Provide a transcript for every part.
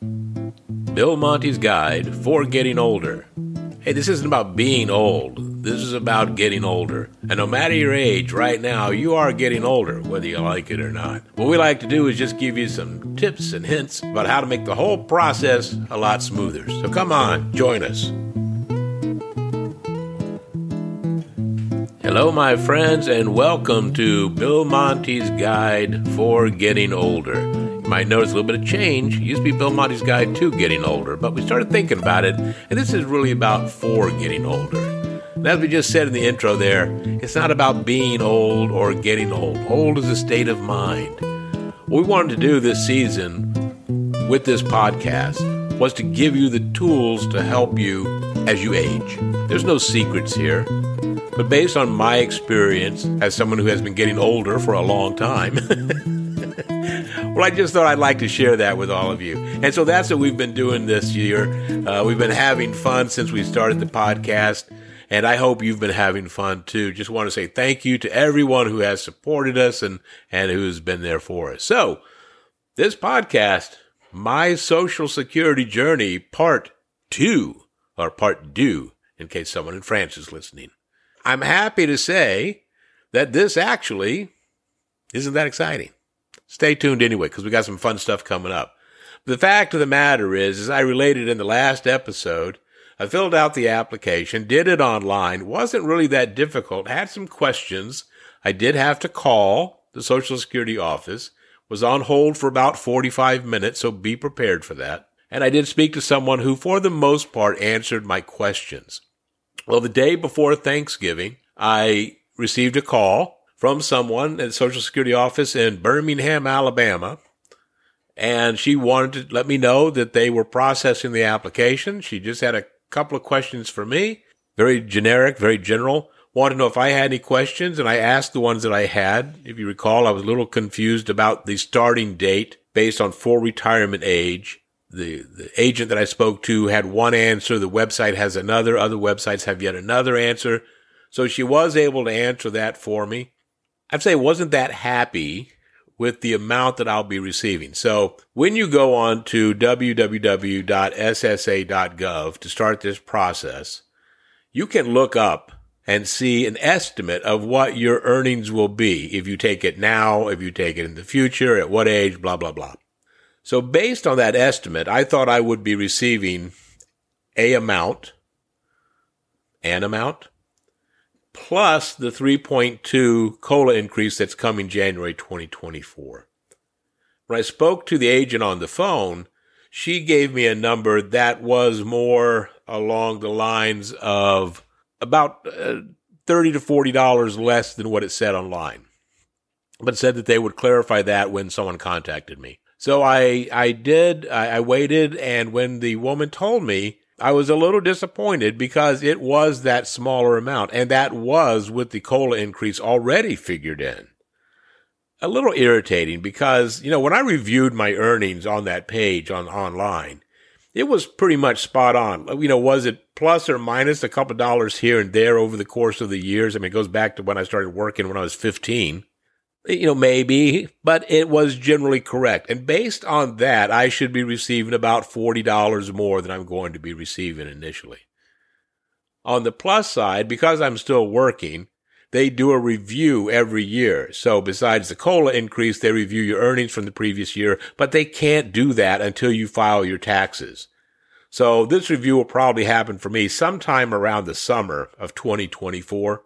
Bill Monty's Guide for Getting Older. Hey, this isn't about being old. This is about getting older. And no matter your age, right now, you are getting older, whether you like it or not. What we like to do is just give you some tips and hints about how to make the whole process a lot smoother. So come on, join us. Hello, my friends, and welcome to Bill Monty's Guide for Getting Older might notice a little bit of change. It used to be Bill Monty's Guide to Getting Older, but we started thinking about it, and this is really about for getting older. And as we just said in the intro there, it's not about being old or getting old. Old is a state of mind. What we wanted to do this season with this podcast was to give you the tools to help you as you age. There's no secrets here. But based on my experience as someone who has been getting older for a long time, well, I just thought I'd like to share that with all of you. And so that's what we've been doing this year. Uh, we've been having fun since we started the podcast. And I hope you've been having fun too. Just want to say thank you to everyone who has supported us and, and who's been there for us. So this podcast, my social security journey part two or part two, in case someone in France is listening. I'm happy to say that this actually isn't that exciting. Stay tuned anyway, because we got some fun stuff coming up. The fact of the matter is, as I related in the last episode, I filled out the application, did it online, wasn't really that difficult, had some questions. I did have to call the Social Security office, was on hold for about 45 minutes, so be prepared for that. And I did speak to someone who, for the most part, answered my questions. Well, the day before Thanksgiving, I received a call from someone at the Social Security office in Birmingham, Alabama. And she wanted to let me know that they were processing the application. She just had a couple of questions for me, very generic, very general. Wanted to know if I had any questions, and I asked the ones that I had. If you recall, I was a little confused about the starting date based on full retirement age. The, the agent that I spoke to had one answer. The website has another. Other websites have yet another answer. So she was able to answer that for me. I'd say wasn't that happy with the amount that I'll be receiving. So when you go on to www.ssa.gov to start this process, you can look up and see an estimate of what your earnings will be if you take it now, if you take it in the future, at what age, blah, blah, blah. So based on that estimate, I thought I would be receiving a amount, an amount, plus the 3.2 COLA increase that's coming January 2024. When I spoke to the agent on the phone, she gave me a number that was more along the lines of about uh, 30 to 40 dollars less than what it said online but said that they would clarify that when someone contacted me so i i did I, I waited and when the woman told me I was a little disappointed because it was that smaller amount, and that was with the COLA increase already figured in. A little irritating because, you know, when I reviewed my earnings on that page on online, it was pretty much spot on. You know, was it plus or minus a couple dollars here and there over the course of the years? I mean, it goes back to when I started working when I was 15 you know, maybe, but it was generally correct. And based on that, I should be receiving about $40 more than I'm going to be receiving initially. On the plus side, because I'm still working, they do a review every year. So besides the COLA increase, they review your earnings from the previous year, but they can't do that until you file your taxes. So this review will probably happen for me sometime around the summer of 2024,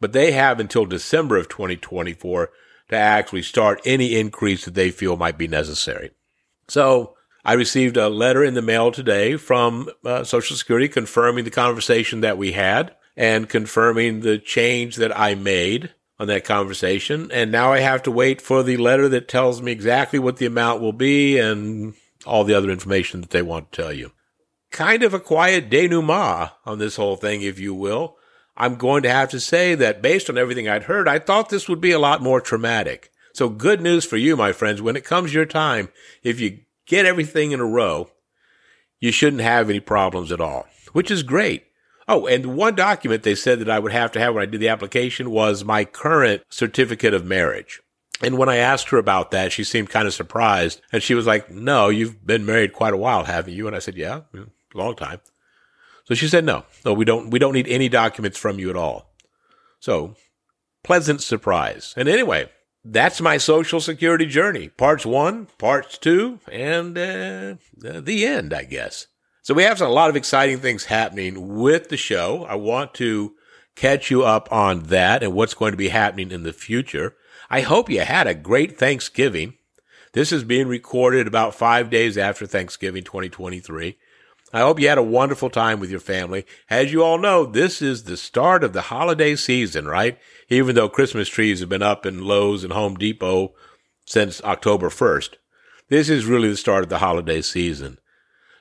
but they have until December of 2024 to actually start any increase that they feel might be necessary. So I received a letter in the mail today from uh, Social Security confirming the conversation that we had and confirming the change that I made on that conversation. And now I have to wait for the letter that tells me exactly what the amount will be and all the other information that they want to tell you. Kind of a quiet denouement on this whole thing, if you will. I'm going to have to say that based on everything I'd heard, I thought this would be a lot more traumatic. So good news for you, my friends. When it comes your time, if you get everything in a row, you shouldn't have any problems at all, which is great. Oh, and one document they said that I would have to have when I did the application was my current certificate of marriage. And when I asked her about that, she seemed kind of surprised. And she was like, No, you've been married quite a while, haven't you? And I said, Yeah, a long time. So she said, No, no, we don't, we don't need any documents from you at all. So pleasant surprise. And anyway, that's my social security journey. Parts one, parts two, and uh, the end, I guess. So we have a lot of exciting things happening with the show. I want to catch you up on that and what's going to be happening in the future. I hope you had a great Thanksgiving. This is being recorded about five days after Thanksgiving 2023. I hope you had a wonderful time with your family. As you all know, this is the start of the holiday season, right? Even though Christmas trees have been up in Lowe's and Home Depot since October 1st. This is really the start of the holiday season.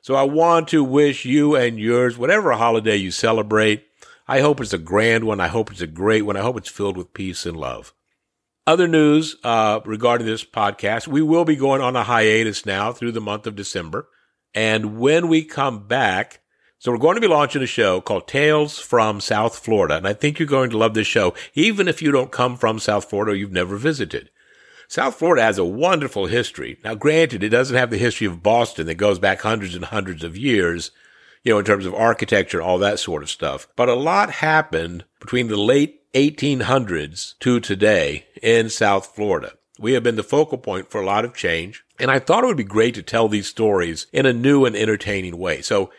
So I want to wish you and yours, whatever holiday you celebrate, I hope it's a grand one. I hope it's a great one. I hope it's filled with peace and love. Other news uh, regarding this podcast, we will be going on a hiatus now through the month of December. And when we come back, so we're going to be launching a show called Tales from South Florida. And I think you're going to love this show, even if you don't come from South Florida or you've never visited. South Florida has a wonderful history. Now, granted, it doesn't have the history of Boston that goes back hundreds and hundreds of years, you know, in terms of architecture, and all that sort of stuff. But a lot happened between the late 1800s to today in South Florida. We have been the focal point for a lot of change. And I thought it would be great to tell these stories in a new and entertaining way. So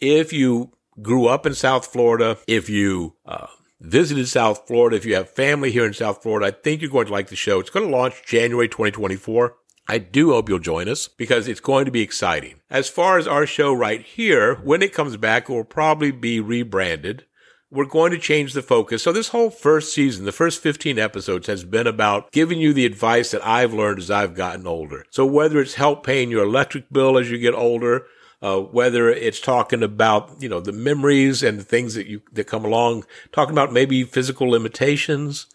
if you grew up in South Florida, if you uh, visited South Florida, if you have family here in South Florida, I think you're going to like the show. It's going to launch January 2024. I do hope you'll join us because it's going to be exciting. As far as our show right here, when it comes back, it will probably be rebranded. We're going to change the focus. So this whole first season, the first 15 episodes has been about giving you the advice that I've learned as I've gotten older. So whether it's help paying your electric bill as you get older, uh, whether it's talking about you know the memories and the things that you that come along, talking about maybe physical limitations,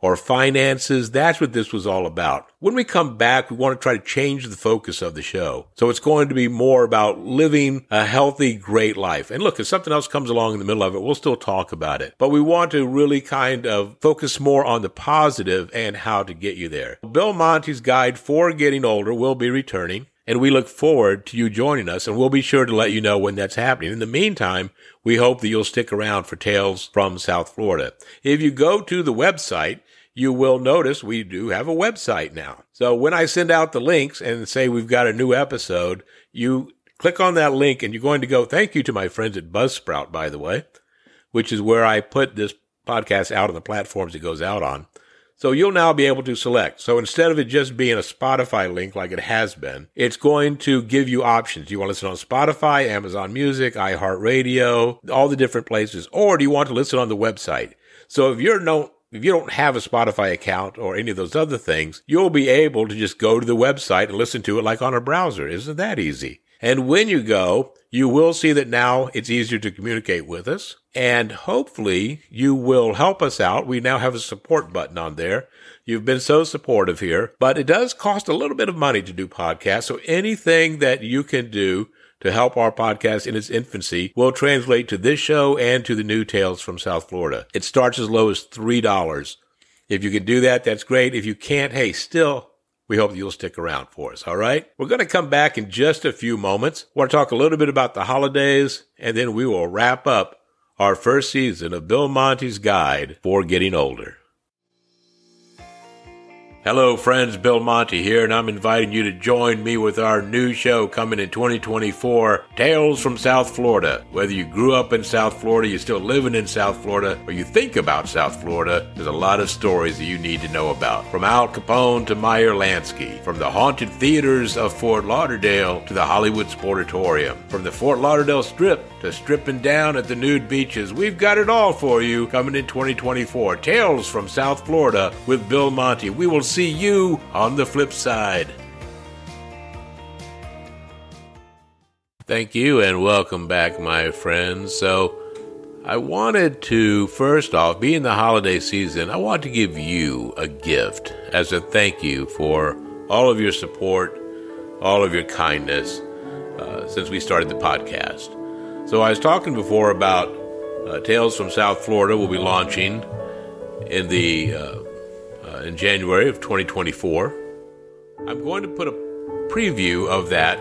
or finances. That's what this was all about. When we come back, we want to try to change the focus of the show. So it's going to be more about living a healthy, great life. And look, if something else comes along in the middle of it, we'll still talk about it. But we want to really kind of focus more on the positive and how to get you there. Bill Monty's guide for getting older will be returning. And we look forward to you joining us, and we'll be sure to let you know when that's happening. In the meantime, we hope that you'll stick around for Tales from South Florida. If you go to the website, you will notice we do have a website now. So when I send out the links and say we've got a new episode, you click on that link and you're going to go, thank you to my friends at Buzzsprout, by the way, which is where I put this podcast out on the platforms it goes out on. So you'll now be able to select. So instead of it just being a Spotify link like it has been, it's going to give you options. Do you want to listen on Spotify, Amazon Music, iHeartRadio, all the different places, or do you want to listen on the website? So if you're no, if you don't have a Spotify account or any of those other things, you'll be able to just go to the website and listen to it like on a browser. Isn't that easy? And when you go, you will see that now it's easier to communicate with us. And hopefully you will help us out. We now have a support button on there. You've been so supportive here, but it does cost a little bit of money to do podcasts. So anything that you can do to help our podcast in its infancy will translate to this show and to the new Tales from South Florida. It starts as low as $3. If you can do that, that's great. If you can't, hey, still, we hope you'll stick around for us. All right. We're going to come back in just a few moments. I want to talk a little bit about the holidays and then we will wrap up our first season of Bill Monty's Guide for Getting Older. Hello, friends. Bill Monty here, and I'm inviting you to join me with our new show coming in 2024 Tales from South Florida. Whether you grew up in South Florida, you're still living in South Florida, or you think about South Florida, there's a lot of stories that you need to know about. From Al Capone to Meyer Lansky, from the haunted theaters of Fort Lauderdale to the Hollywood Sportatorium, from the Fort Lauderdale Strip to stripping down at the nude beaches. We've got it all for you coming in 2024. Tales from South Florida with Bill Monty. We will see you on the flip side. Thank you and welcome back, my friends. So, I wanted to, first off, being the holiday season, I want to give you a gift as a thank you for all of your support, all of your kindness uh, since we started the podcast. So, I was talking before about uh, Tales from South Florida will be launching in the uh, uh, in January of 2024. I'm going to put a preview of that,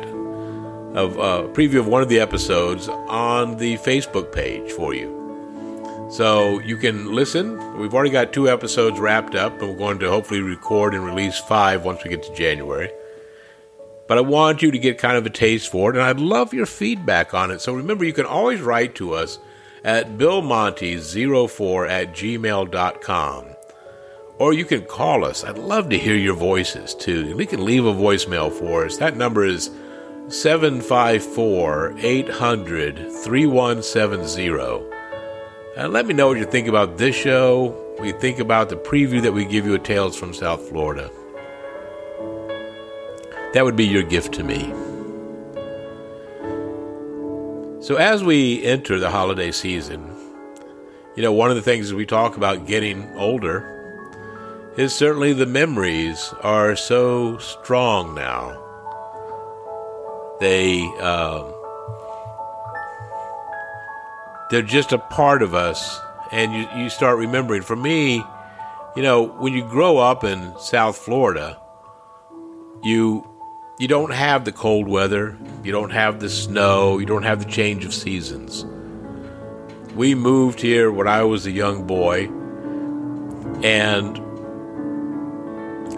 of a uh, preview of one of the episodes on the Facebook page for you. So you can listen. We've already got two episodes wrapped up, and we're going to hopefully record and release five once we get to January. But I want you to get kind of a taste for it, and I'd love your feedback on it. So remember, you can always write to us at billmonty04 at gmail.com. Or you can call us. I'd love to hear your voices too. You can leave a voicemail for us. That number is 754 800 3170. And uh, let me know what you think about this show, you think about the preview that we give you at Tales from South Florida. That would be your gift to me. So, as we enter the holiday season, you know, one of the things we talk about getting older is certainly the memories are so strong now. They, uh, they're just a part of us, and you, you start remembering. For me, you know, when you grow up in South Florida, you you don't have the cold weather, you don't have the snow, you don't have the change of seasons. We moved here when I was a young boy, and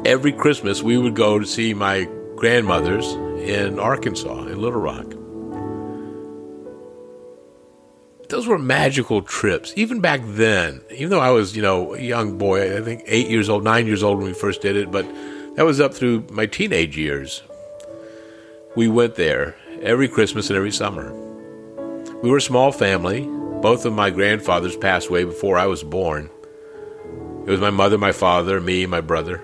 every Christmas we would go to see my grandmother's in Arkansas, in Little Rock. Those were magical trips, even back then. Even though I was, you know, a young boy, I think eight years old, nine years old when we first did it, but that was up through my teenage years. We went there every Christmas and every summer. We were a small family. Both of my grandfathers passed away before I was born. It was my mother, my father, me, my brother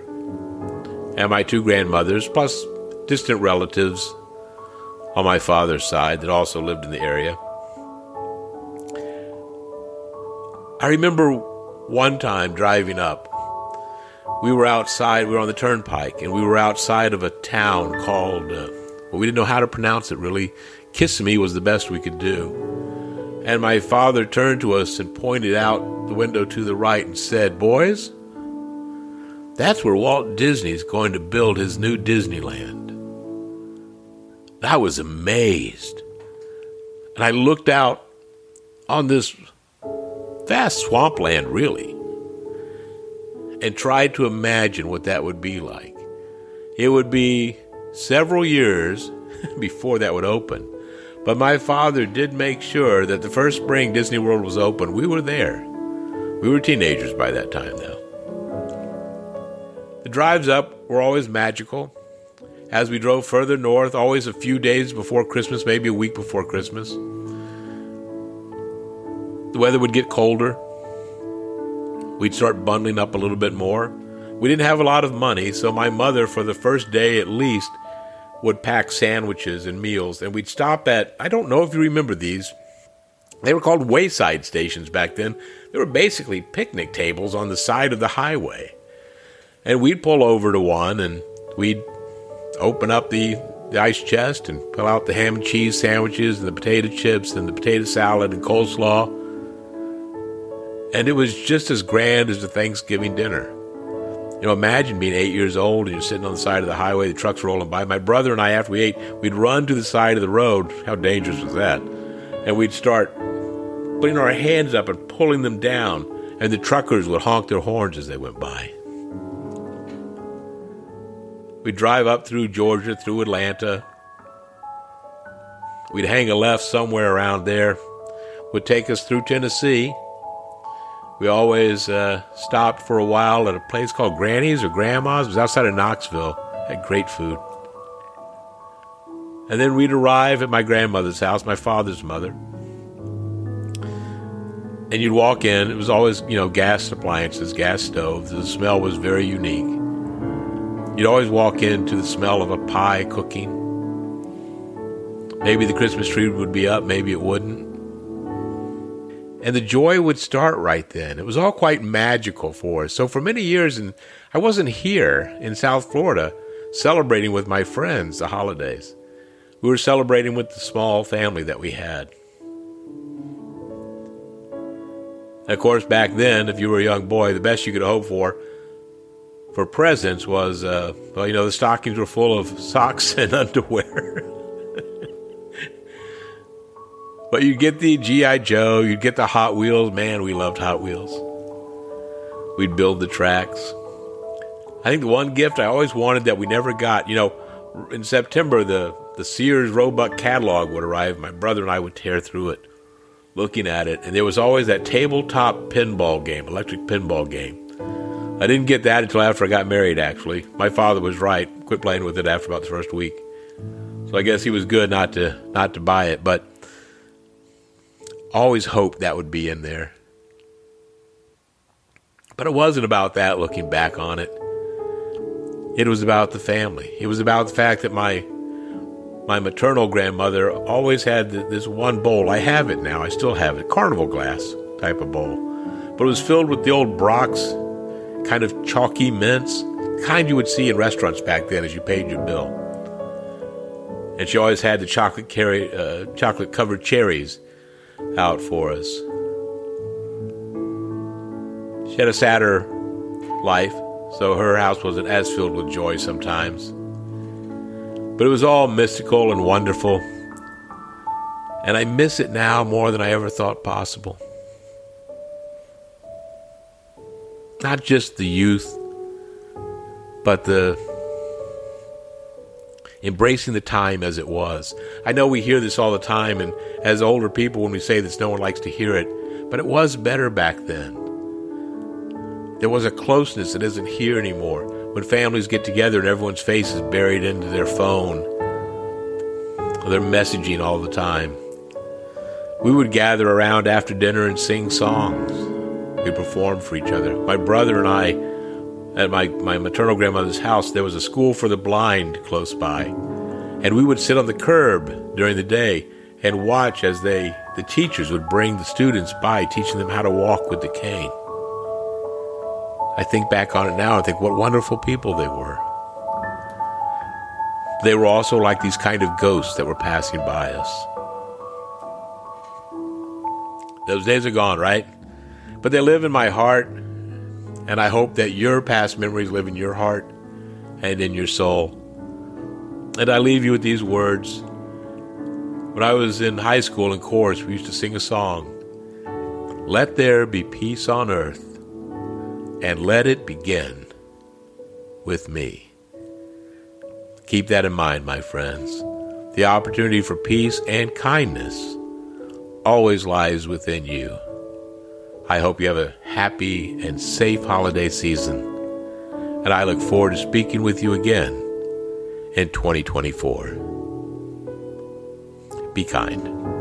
and my two grandmothers, plus distant relatives on my father's side that also lived in the area. I remember one time driving up. We were outside, we were on the turnpike, and we were outside of a town called, uh, well, we didn't know how to pronounce it really. Kissimmee was the best we could do. And my father turned to us and pointed out the window to the right and said, Boys, that's where Walt Disney's going to build his new Disneyland. I was amazed. And I looked out on this vast swampland, really, and tried to imagine what that would be like. It would be several years before that would open. But my father did make sure that the first spring Disney World was open, we were there. We were teenagers by that time though. The drives up were always magical. As we drove further north, always a few days before Christmas, maybe a week before Christmas, the weather would get colder. We'd start bundling up a little bit more. We didn't have a lot of money, so my mother, for the first day at least, would pack sandwiches and meals. And we'd stop at, I don't know if you remember these, they were called wayside stations back then. They were basically picnic tables on the side of the highway. And we'd pull over to one and we'd open up the, the ice chest and pull out the ham and cheese sandwiches and the potato chips and the potato salad and coleslaw. And it was just as grand as a Thanksgiving dinner. You know, imagine being eight years old and you're sitting on the side of the highway, the truck's rolling by. My brother and I, after we ate, we'd run to the side of the road. How dangerous was that? And we'd start putting our hands up and pulling them down, and the truckers would honk their horns as they went by. We'd drive up through Georgia, through Atlanta. We'd hang a left somewhere around there. Would take us through Tennessee. We always uh, stopped for a while at a place called Granny's or Grandma's. It was outside of Knoxville. Had great food. And then we'd arrive at my grandmother's house, my father's mother. And you'd walk in. It was always, you know, gas appliances, gas stoves. The smell was very unique. You'd always walk into the smell of a pie cooking. Maybe the Christmas tree would be up, maybe it wouldn't. And the joy would start right then. It was all quite magical for us. So for many years, and I wasn't here in South Florida celebrating with my friends the holidays. We were celebrating with the small family that we had. Of course, back then, if you were a young boy, the best you could hope for for presents was, uh, well, you know, the stockings were full of socks and underwear. But you'd get the G.I. Joe, you'd get the Hot Wheels. Man, we loved Hot Wheels. We'd build the tracks. I think the one gift I always wanted that we never got, you know, in September, the, the Sears Roebuck catalog would arrive. My brother and I would tear through it, looking at it. And there was always that tabletop pinball game, electric pinball game. I didn't get that until after I got married, actually. My father was right. Quit playing with it after about the first week. So I guess he was good not to not to buy it, but always hoped that would be in there. But it wasn't about that looking back on it. It was about the family. It was about the fact that my my maternal grandmother always had this one bowl. I have it now. I still have it. Carnival glass type of bowl. But it was filled with the old Brach's kind of chalky mints, kind you would see in restaurants back then as you paid your bill. And she always had the chocolate carry, uh, chocolate covered cherries out for us. She had a sadder life, so her house wasn't as filled with joy sometimes. But it was all mystical and wonderful, and I miss it now more than I ever thought possible. Not just the youth, but the embracing the time as it was. I know we hear this all the time, and as older people, when we say this, no one likes to hear it, but it was better back then. There was a closeness that isn't here anymore. When families get together and everyone's face is buried into their phone, they're messaging all the time. We would gather around after dinner and sing songs. We performed for each other. My brother and I, at my, my maternal grandmother's house, there was a school for the blind close by. And we would sit on the curb during the day and watch as they, the teachers would bring the students by, teaching them how to walk with the cane. I think back on it now and think what wonderful people they were. They were also like these kind of ghosts that were passing by us. Those days are gone, right? But they live in my heart, and I hope that your past memories live in your heart and in your soul. And I leave you with these words. When I was in high school in chorus, we used to sing a song Let there be peace on earth and let it begin with me. Keep that in mind, my friends. The opportunity for peace and kindness always lies within you. I hope you have a happy and safe holiday season, and I look forward to speaking with you again in 2024. Be kind.